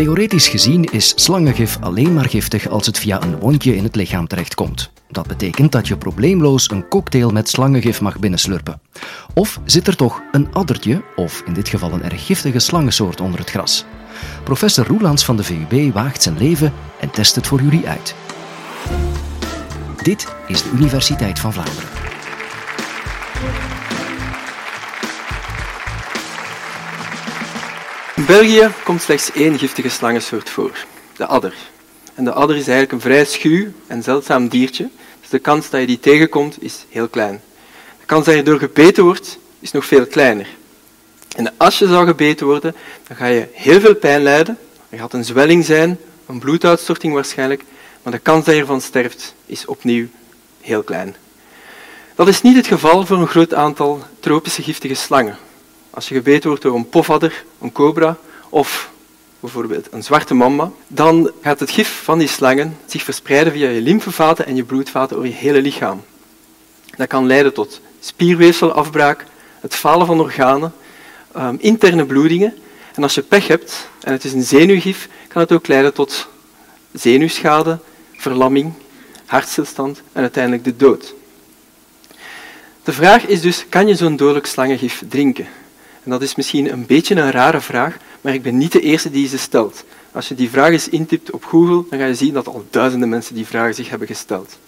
Theoretisch gezien is slangengif alleen maar giftig als het via een wondje in het lichaam terechtkomt. Dat betekent dat je probleemloos een cocktail met slangengif mag binnenslurpen. Of zit er toch een addertje, of in dit geval een erg giftige slangensoort onder het gras? Professor Roelands van de VUB waagt zijn leven en test het voor jullie uit. Dit is de Universiteit van Vlaanderen. België komt slechts één giftige slangensoort voor, de adder. En de adder is eigenlijk een vrij schuw en zeldzaam diertje, dus de kans dat je die tegenkomt is heel klein. De kans dat je door gebeten wordt is nog veel kleiner. En als je zou gebeten worden, dan ga je heel veel pijn lijden, er gaat een zwelling zijn, een bloeduitstorting waarschijnlijk, maar de kans dat je ervan sterft is opnieuw heel klein. Dat is niet het geval voor een groot aantal tropische giftige slangen. Als je gebeten wordt door een pofadder, een cobra of bijvoorbeeld een zwarte mamba, dan gaat het gif van die slangen zich verspreiden via je lymfevaten en je bloedvaten over je hele lichaam. Dat kan leiden tot spierweefselafbraak, het falen van organen, um, interne bloedingen. En als je pech hebt en het is een zenuwgif, kan het ook leiden tot zenuwschade, verlamming, hartstilstand en uiteindelijk de dood. De vraag is dus, kan je zo'n dodelijk slangengif drinken? En dat is misschien een beetje een rare vraag, maar ik ben niet de eerste die ze stelt. Als je die vraag eens intypt op Google, dan ga je zien dat al duizenden mensen die vragen zich hebben gesteld.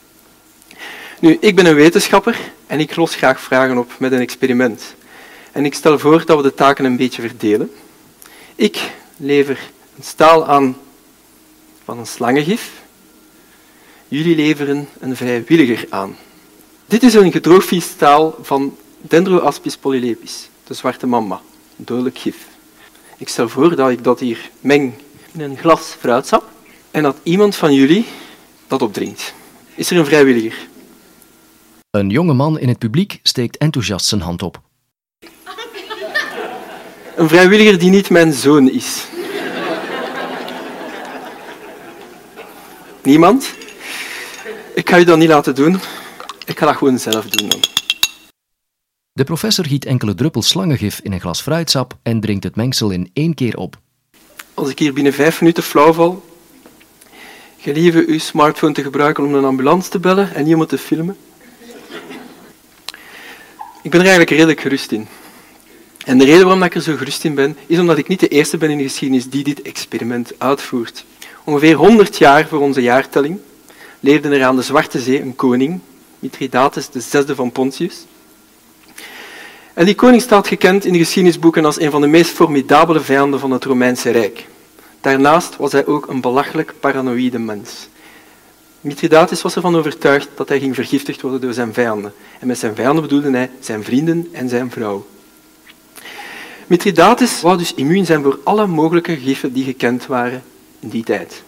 Nu, ik ben een wetenschapper en ik los graag vragen op met een experiment. En ik stel voor dat we de taken een beetje verdelen. Ik lever een staal aan van een slangengif. Jullie leveren een vrijwilliger aan. Dit is een gedroogvliestaal van Dendroaspis polylepis de zwarte mamba, een dodelijk gif. Ik stel voor dat ik dat hier meng in een glas fruitsap en dat iemand van jullie dat opdrinkt. Is er een vrijwilliger? Een jonge man in het publiek steekt enthousiast zijn hand op. Een vrijwilliger die niet mijn zoon is. Niemand? Ik ga je dat niet laten doen. Ik ga dat gewoon zelf doen dan. De professor giet enkele druppels slangengif in een glas fruitsap en drinkt het mengsel in één keer op. Als ik hier binnen vijf minuten flauw val, gelieve uw smartphone te gebruiken om een ambulance te bellen en iemand te filmen. Ik ben er eigenlijk redelijk gerust in. En de reden waarom ik er zo gerust in ben, is omdat ik niet de eerste ben in de geschiedenis die dit experiment uitvoert. Ongeveer 100 jaar voor onze jaartelling leefde er aan de Zwarte Zee een koning, Mithridates, zesde van Pontius. En die koning staat gekend in de geschiedenisboeken als een van de meest formidabele vijanden van het Romeinse Rijk. Daarnaast was hij ook een belachelijk paranoïde mens. Mithridates was ervan overtuigd dat hij ging vergiftigd worden door zijn vijanden. En met zijn vijanden bedoelde hij zijn vrienden en zijn vrouw. Mithridates wou dus immuun zijn voor alle mogelijke giffen die gekend waren in die tijd.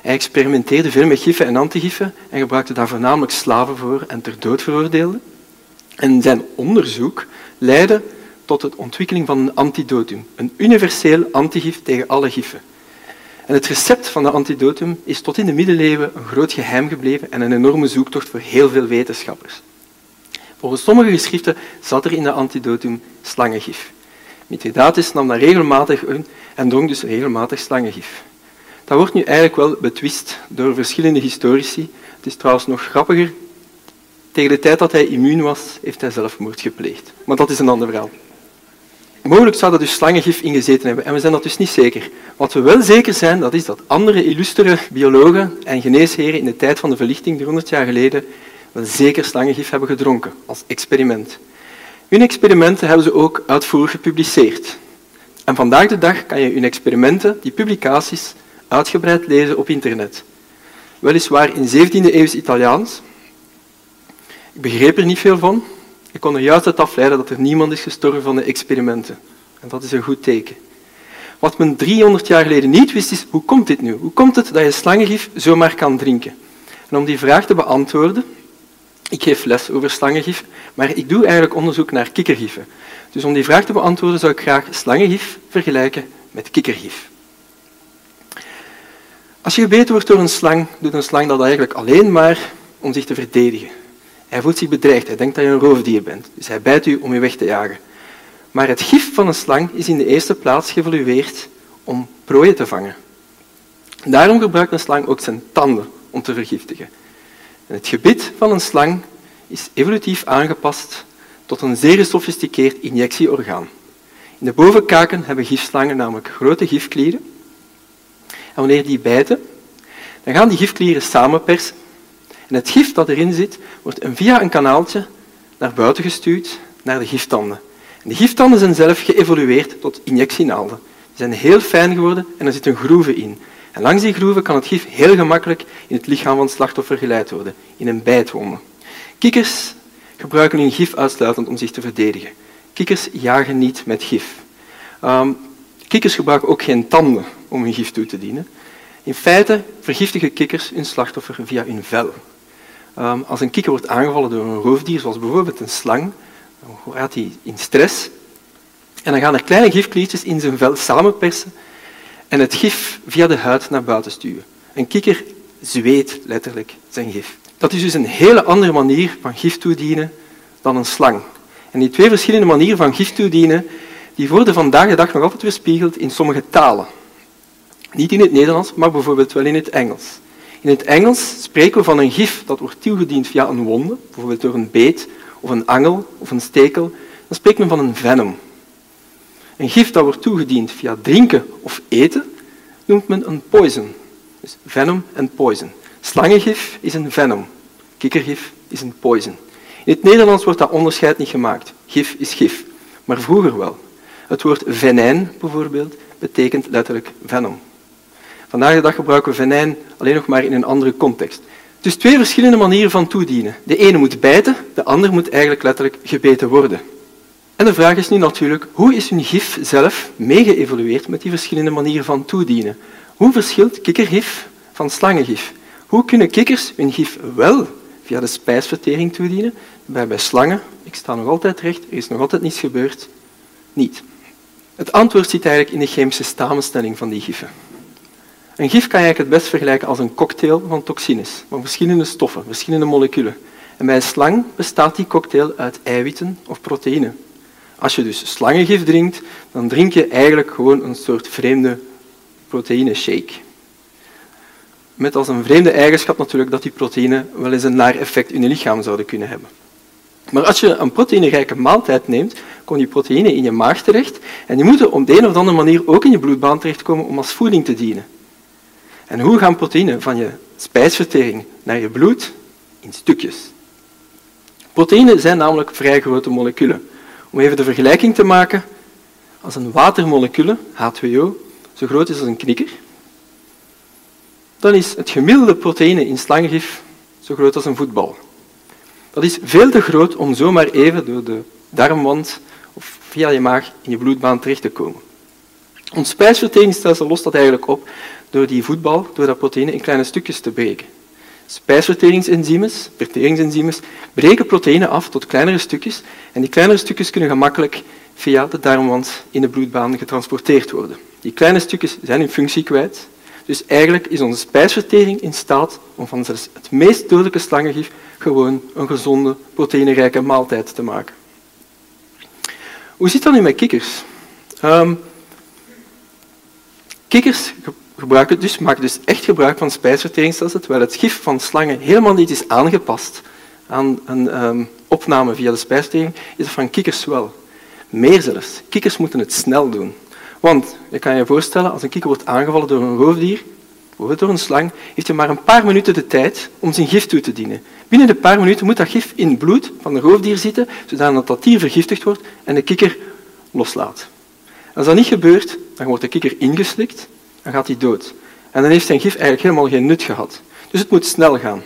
Hij experimenteerde veel met giffen en antigiffen en gebruikte daar voornamelijk slaven voor en ter dood veroordeelde. En zijn onderzoek leidde tot de ontwikkeling van een antidotum, een universeel antigif tegen alle giffen. En het recept van de antidotum is tot in de middeleeuwen een groot geheim gebleven en een enorme zoektocht voor heel veel wetenschappers. Volgens sommige geschriften zat er in de antidotum slangengif. Mithridates nam dat regelmatig in en dronk dus regelmatig slangengif. Dat wordt nu eigenlijk wel betwist door verschillende historici. Het is trouwens nog grappiger. Tegen de tijd dat hij immuun was, heeft hij zelfmoord gepleegd. Maar dat is een ander verhaal. Mogelijk zou er dus slangengif in gezeten hebben, en we zijn dat dus niet zeker. Wat we wel zeker zijn, dat is dat andere illustere biologen en geneesheren in de tijd van de verlichting, 300 jaar geleden, wel zeker slangengif hebben gedronken, als experiment. Hun experimenten hebben ze ook uitvoerig gepubliceerd. En vandaag de dag kan je hun experimenten, die publicaties, uitgebreid lezen op internet. Weliswaar in 17e eeuws Italiaans, ik begreep er niet veel van. Ik kon er juist uit afleiden dat er niemand is gestorven van de experimenten. En dat is een goed teken. Wat men 300 jaar geleden niet wist, is hoe komt dit nu? Hoe komt het dat je slangengif zomaar kan drinken? En om die vraag te beantwoorden, ik geef les over slangengif, maar ik doe eigenlijk onderzoek naar kikkergiffen. Dus om die vraag te beantwoorden zou ik graag slangengif vergelijken met kikkergif. Als je gebeten wordt door een slang, doet een slang dat eigenlijk alleen maar om zich te verdedigen. Hij voelt zich bedreigd, hij denkt dat je een roofdier bent, dus hij bijt u om je weg te jagen. Maar het gif van een slang is in de eerste plaats geëvolueerd om prooien te vangen. Daarom gebruikt een slang ook zijn tanden om te vergiftigen. En het gebit van een slang is evolutief aangepast tot een zeer gesofisticeerd injectieorgaan. In de bovenkaken hebben gifslangen namelijk grote gifklieren. En wanneer die bijten, dan gaan die gifklieren samenpersen. En het gif dat erin zit, wordt via een kanaaltje naar buiten gestuurd, naar de giftanden. En de giftanden zijn zelf geëvolueerd tot injectienaalden. Die zijn heel fijn geworden en er zit een groeve in. En langs die groeven kan het gif heel gemakkelijk in het lichaam van het slachtoffer geleid worden, in een bijtwonde. Kikkers gebruiken hun gif uitsluitend om zich te verdedigen. Kikkers jagen niet met gif. Um, kikkers gebruiken ook geen tanden om hun gif toe te dienen. In feite vergiftigen kikkers hun slachtoffer via hun vel. Um, als een kikker wordt aangevallen door een roofdier, zoals bijvoorbeeld een slang, dan gaat hij in stress. En dan gaan er kleine gifkliertjes in zijn vel samenpersen en het gif via de huid naar buiten stuwen. Een kikker zweet letterlijk zijn gif. Dat is dus een hele andere manier van gif toedienen dan een slang. En die twee verschillende manieren van gif toedienen, die worden vandaag de dag nog altijd weerspiegeld in sommige talen. Niet in het Nederlands, maar bijvoorbeeld wel in het Engels. In het Engels spreken we van een gif dat wordt toegediend via een wonde, bijvoorbeeld door een beet of een angel of een stekel. Dan spreekt men van een venom. Een gif dat wordt toegediend via drinken of eten noemt men een poison. Dus venom en poison. Slangengif is een venom. Kikkergif is een poison. In het Nederlands wordt dat onderscheid niet gemaakt. Gif is gif. Maar vroeger wel. Het woord venijn bijvoorbeeld betekent letterlijk venom. Vandaag de dag gebruiken we venijn alleen nog maar in een andere context. Dus twee verschillende manieren van toedienen. De ene moet bijten, de andere moet eigenlijk letterlijk gebeten worden. En de vraag is nu natuurlijk, hoe is hun gif zelf meegeëvolueerd met die verschillende manieren van toedienen? Hoe verschilt kikkergif van slangengif? Hoe kunnen kikkers hun gif wel via de spijsvertering toedienen, bij, bij slangen, ik sta nog altijd recht, er is nog altijd niets gebeurd, niet. Het antwoord zit eigenlijk in de chemische samenstelling van die giffen. Een gif kan je het best vergelijken als een cocktail van toxines, van verschillende stoffen, verschillende moleculen. En bij een slang bestaat die cocktail uit eiwitten of proteïnen. Als je dus slangengif drinkt, dan drink je eigenlijk gewoon een soort vreemde proteïneshake. Met als een vreemde eigenschap natuurlijk dat die proteïnen wel eens een naar effect in je lichaam zouden kunnen hebben. Maar als je een proteïnerijke maaltijd neemt, komen die proteïnen in je maag terecht en die moeten op de een of andere manier ook in je bloedbaan terechtkomen om als voeding te dienen. En hoe gaan proteïnen van je spijsvertering naar je bloed? In stukjes. Proteïnen zijn namelijk vrij grote moleculen. Om even de vergelijking te maken, als een watermolecule, H2O, zo groot is als een knikker, dan is het gemiddelde proteïne in slangengif zo groot als een voetbal. Dat is veel te groot om zomaar even door de darmwand of via je maag in je bloedbaan terecht te komen. Ons spijsverteringsstelsel lost dat eigenlijk op door die voetbal, door dat proteïne in kleine stukjes te breken. Spijsverteringsenzymes, verteringsenzymes, breken proteïnen af tot kleinere stukjes en die kleinere stukjes kunnen gemakkelijk via de darmwand in de bloedbaan getransporteerd worden. Die kleine stukjes zijn hun functie kwijt, dus eigenlijk is onze spijsvertering in staat om van zelfs het meest dodelijke slangengif gewoon een gezonde, proteïnerijke maaltijd te maken. Hoe zit dat nu met kikkers? Um, kikkers gebruiken dus, maken dus echt gebruik van spijsverteringsstelsel, terwijl het gif van slangen helemaal niet is aangepast aan een um, opname via de spijsvertering, is dat van kikkers wel. Meer zelfs. Kikkers moeten het snel doen. Want, je kan je voorstellen, als een kikker wordt aangevallen door een roofdier, bijvoorbeeld door een slang, heeft hij maar een paar minuten de tijd om zijn gif toe te dienen. Binnen de paar minuten moet dat gif in het bloed van de roofdier zitten, zodat dat dier vergiftigd wordt en de kikker loslaat. Als dat niet gebeurt, dan wordt de kikker ingeslikt, dan gaat hij dood. En dan heeft zijn gif eigenlijk helemaal geen nut gehad. Dus het moet snel gaan.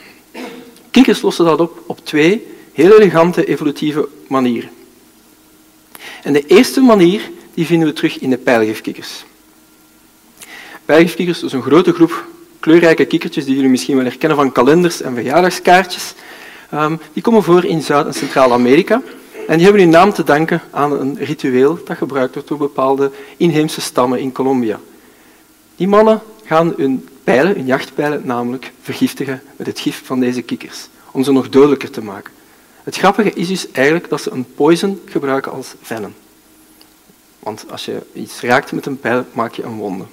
Kikkers lossen dat op op twee heel elegante evolutieve manieren. En de eerste manier die vinden we terug in de pijlgifkikkers. Pijlgifkikkers is een grote groep kleurrijke kikkertjes die jullie misschien wel herkennen van kalenders en verjaardagskaartjes. Um, die komen voor in Zuid- en Centraal-Amerika. En die hebben hun naam te danken aan een ritueel dat gebruikt wordt door bepaalde inheemse stammen in Colombia. Die mannen gaan hun pijlen, hun jachtpijlen, namelijk vergiftigen met het gif van deze kikkers, om ze nog dodelijker te maken. Het grappige is dus eigenlijk dat ze een poison gebruiken als venom. Want als je iets raakt met een pijl, maak je een wonde.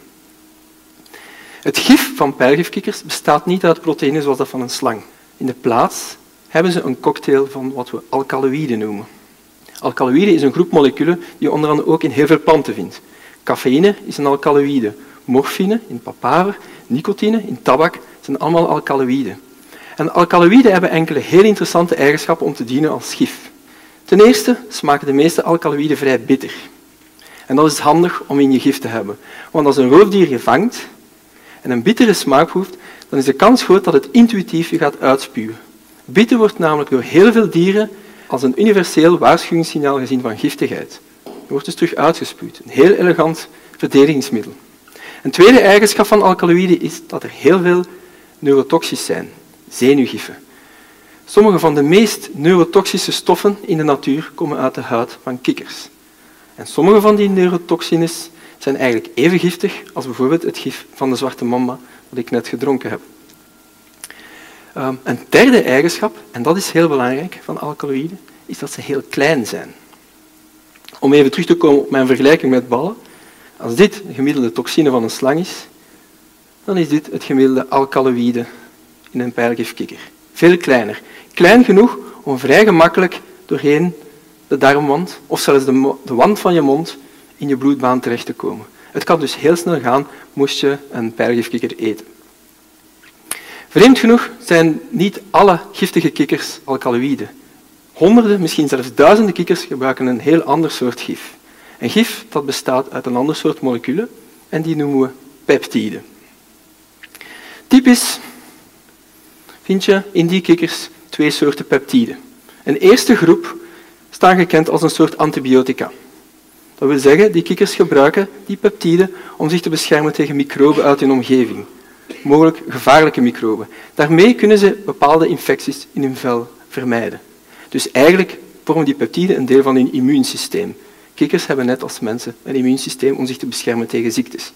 Het gif van pijlgifkikkers bestaat niet uit proteïnen zoals dat van een slang. In de plaats hebben ze een cocktail van wat we alkaloïden noemen. Alkaloïden is een groep moleculen die je onder andere ook in heel veel planten vindt. Cafeïne is een alkaloïde. Morfine in papaver, nicotine in tabak zijn allemaal alkaloïden. En alkaloïden hebben enkele heel interessante eigenschappen om te dienen als gif. Ten eerste smaken de meeste alkaloïden vrij bitter. En dat is handig om in je gif te hebben. Want als een roofdier je vangt en een bittere smaak proeft, dan is de kans groot dat het intuïtief je gaat uitspuwen. Bitter wordt namelijk door heel veel dieren als een universeel waarschuwingssignaal gezien van giftigheid. Je wordt dus terug uitgespuwd. Een heel elegant verdedigingsmiddel. Een tweede eigenschap van alkaloïden is dat er heel veel neurotoxisch zijn, zenuwgiffen. Sommige van de meest neurotoxische stoffen in de natuur komen uit de huid van kikkers. En sommige van die neurotoxines zijn eigenlijk even giftig als bijvoorbeeld het gif van de zwarte mamba dat ik net gedronken heb. Ehm, een derde eigenschap, en dat is heel belangrijk van alkaloïden, is dat ze heel klein zijn. Om even terug te komen op mijn vergelijking met ballen. Als dit de gemiddelde toxine van een slang is, dan is dit het gemiddelde alkaloïde in een pijlgifkikker. Veel kleiner. Klein genoeg om vrij gemakkelijk doorheen de darmwand of zelfs de, de wand van je mond in je bloedbaan terecht te komen. Het kan dus heel snel gaan moest je een pijlgifkikker eten. Vreemd genoeg zijn niet alle giftige kikkers alkaloïden. Honderden, misschien zelfs duizenden kikkers gebruiken een heel ander soort gif. Een gif dat bestaat uit een ander soort moleculen en die noemen we peptiden. Typisch vind je in die kikkers twee soorten peptiden. Een eerste groep staan gekend als een soort antibiotica. Dat wil zeggen, die kikkers gebruiken die peptiden om zich te beschermen tegen microben uit hun omgeving, mogelijk gevaarlijke microben. Daarmee kunnen ze bepaalde infecties in hun vel vermijden. Dus eigenlijk vormen die peptiden een deel van hun immuunsysteem. Kikkers hebben net als mensen een immuunsysteem om zich te beschermen tegen ziektes.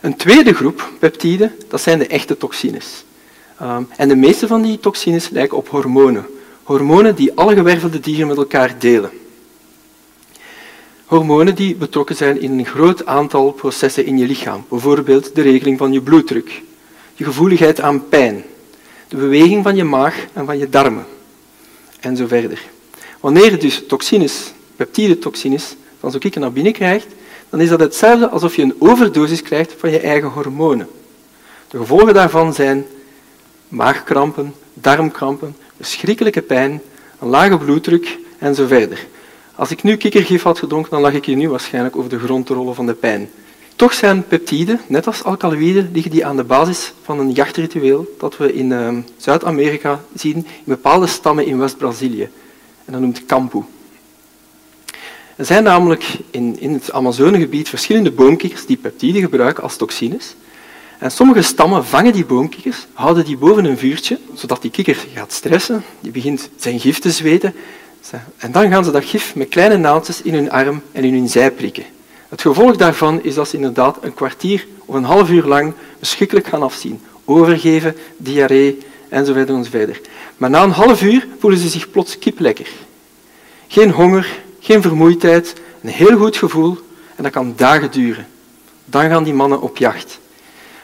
Een tweede groep peptiden, dat zijn de echte toxines. Ehm, en de meeste van die toxines lijken op hormonen. Hormonen die alle gewervelde dieren met elkaar delen. Hormonen die betrokken zijn in een groot aantal processen in je lichaam. Bijvoorbeeld de regeling van je bloeddruk, je gevoeligheid aan pijn, de beweging van je maag en van je darmen, en zo verder. Wanneer dus toxines, peptidetoxines, van zo'n kikker naar binnen krijgt, dan is dat hetzelfde alsof je een overdosis krijgt van je eigen hormonen. De gevolgen daarvan zijn maagkrampen, darmkrampen, verschrikkelijke pijn, een lage bloeddruk en zo verder. Als ik nu kikkergif had gedronken, dan lag ik hier nu waarschijnlijk over de grond te rollen van de pijn. Toch zijn peptiden, net als alkaloïden, liggen die aan de basis van een jachtritueel dat we in uh, Zuid-Amerika zien in bepaalde stammen in West-Brazilië. En dat noemt kampu. Er zijn namelijk in, in het Amazonegebied verschillende boomkikkers die peptiden gebruiken als toxines. En sommige stammen vangen die boomkikkers, houden die boven een vuurtje, zodat die kikker gaat stressen, die begint zijn gif te zweten. En dan gaan ze dat gif met kleine naaldjes in hun arm en in hun zij prikken. Het gevolg daarvan is dat ze inderdaad een kwartier of een half uur lang verschrikkelijk gaan afzien. Overgeven, diarree enzovoort. Maar na een half uur voelen ze zich plots kiplekker. Geen honger, geen vermoeidheid, een heel goed gevoel en dat kan dagen duren. Dan gaan die mannen op jacht.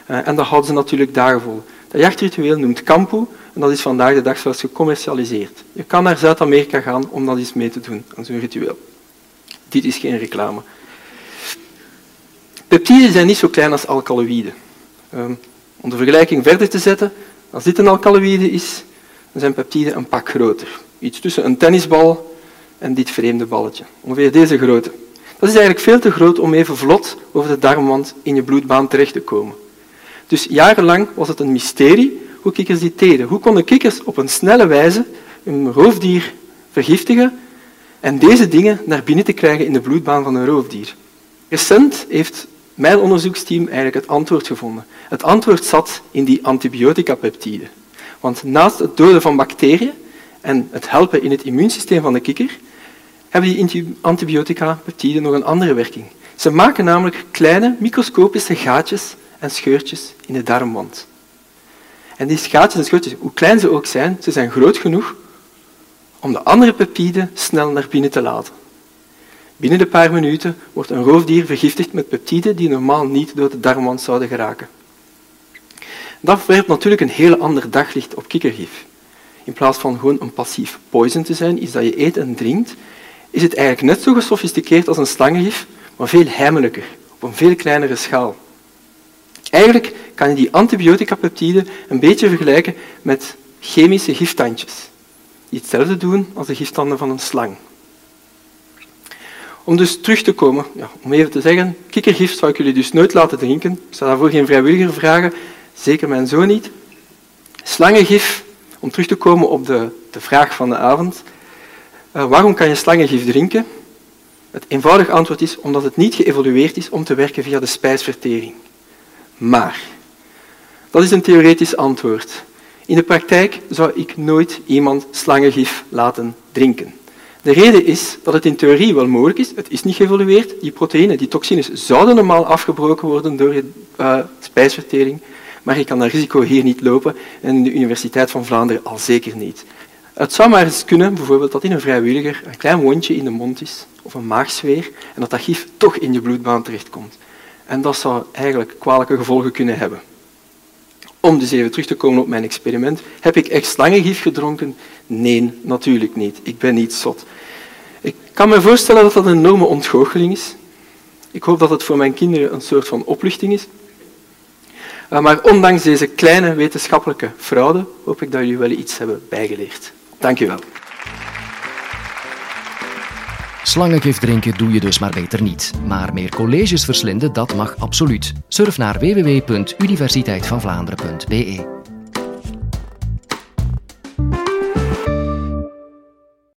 Eh, en dat houden ze natuurlijk dagen vol. Dat jachtritueel noemt kampu en dat is vandaag de dag zelfs gecommercialiseerd. Je kan naar Zuid-Amerika gaan om dat eens mee te doen, aan zo'n ritueel. Dit is geen reclame. Peptiden zijn niet zo klein als alkaloïden. Um, om de vergelijking verder te zetten, als dit een alkaloïde is, dan zijn peptiden een pak groter. Iets tussen een tennisbal en dit vreemde balletje. Ongeveer deze grootte. Dat is eigenlijk veel te groot om even vlot over de darmwand in je bloedbaan terecht te komen. Dus jarenlang was het een mysterie hoe kikkers dit deden. Hoe konden kikkers op een snelle wijze een roofdier vergiftigen en deze dingen naar binnen te krijgen in de bloedbaan van een roofdier? Recent heeft mijn onderzoeksteam eigenlijk het antwoord gevonden. Het antwoord zat in die antibiotica-peptiden. Want naast het doden van bacteriën en het helpen in het immuunsysteem van de kikker, hebben die antibiotica-peptiden nog een andere werking. Ze maken namelijk kleine microscopische gaatjes en scheurtjes in de darmwand. En die gaatjes en scheurtjes, hoe klein ze ook zijn, ze zijn groot genoeg om de andere peptiden snel naar binnen te laten. Binnen de paar minuten wordt een roofdier vergiftigd met peptiden die normaal niet door de darmwand zouden geraken. Dat werpt natuurlijk een heel ander daglicht op kikkergif. In plaats van gewoon een passief poison te zijn, iets dat je eet en drinkt, is het eigenlijk net zo gesofisticeerd als een slangengif, maar veel heimelijker, op een veel kleinere schaal. Eigenlijk kan je die antibioticapeptiden een beetje vergelijken met chemische giftandjes, die hetzelfde doen als de giftanden van een slang. Om dus terug te komen, ja, om even te zeggen, kikkergif zou ik jullie dus nooit laten drinken. Ik zou daarvoor geen vrijwilliger vragen, zeker mijn zoon niet. Slangengif, om terug te komen op de, de vraag van de avond. Uh, waarom kan je slangengif drinken? Het eenvoudige antwoord is omdat het niet geëvolueerd is om te werken via de spijsvertering. Maar, dat is een theoretisch antwoord. In de praktijk zou ik nooit iemand slangengif laten drinken. De reden is dat het in theorie wel mogelijk is, het is niet geëvolueerd, die proteïnen, die toxines zouden normaal afgebroken worden door je uh, spijsvertering, maar je kan dat risico hier niet lopen en in de Universiteit van Vlaanderen al zeker niet. Het zou maar eens kunnen, bijvoorbeeld, dat in een vrijwilliger een klein wondje in de mond is, of een maagsfeer, en dat dat gif toch in je bloedbaan terechtkomt. En dat zou eigenlijk kwalijke gevolgen kunnen hebben. Om dus even terug te komen op mijn experiment. Heb ik echt slangengif gedronken? Nee, natuurlijk niet. Ik ben niet zot. Ik kan me voorstellen dat dat een enorme ontgoocheling is. Ik hoop dat het voor mijn kinderen een soort van opluchting is. Eh, maar ondanks deze kleine wetenschappelijke fraude hoop ik dat jullie wel iets hebben bijgeleerd. Dank u wel. Slangengif drinken doe je dus maar beter niet. Maar meer colleges verslinden, dat mag absoluut. Surf naar www.universiteitvanvlaanderen.be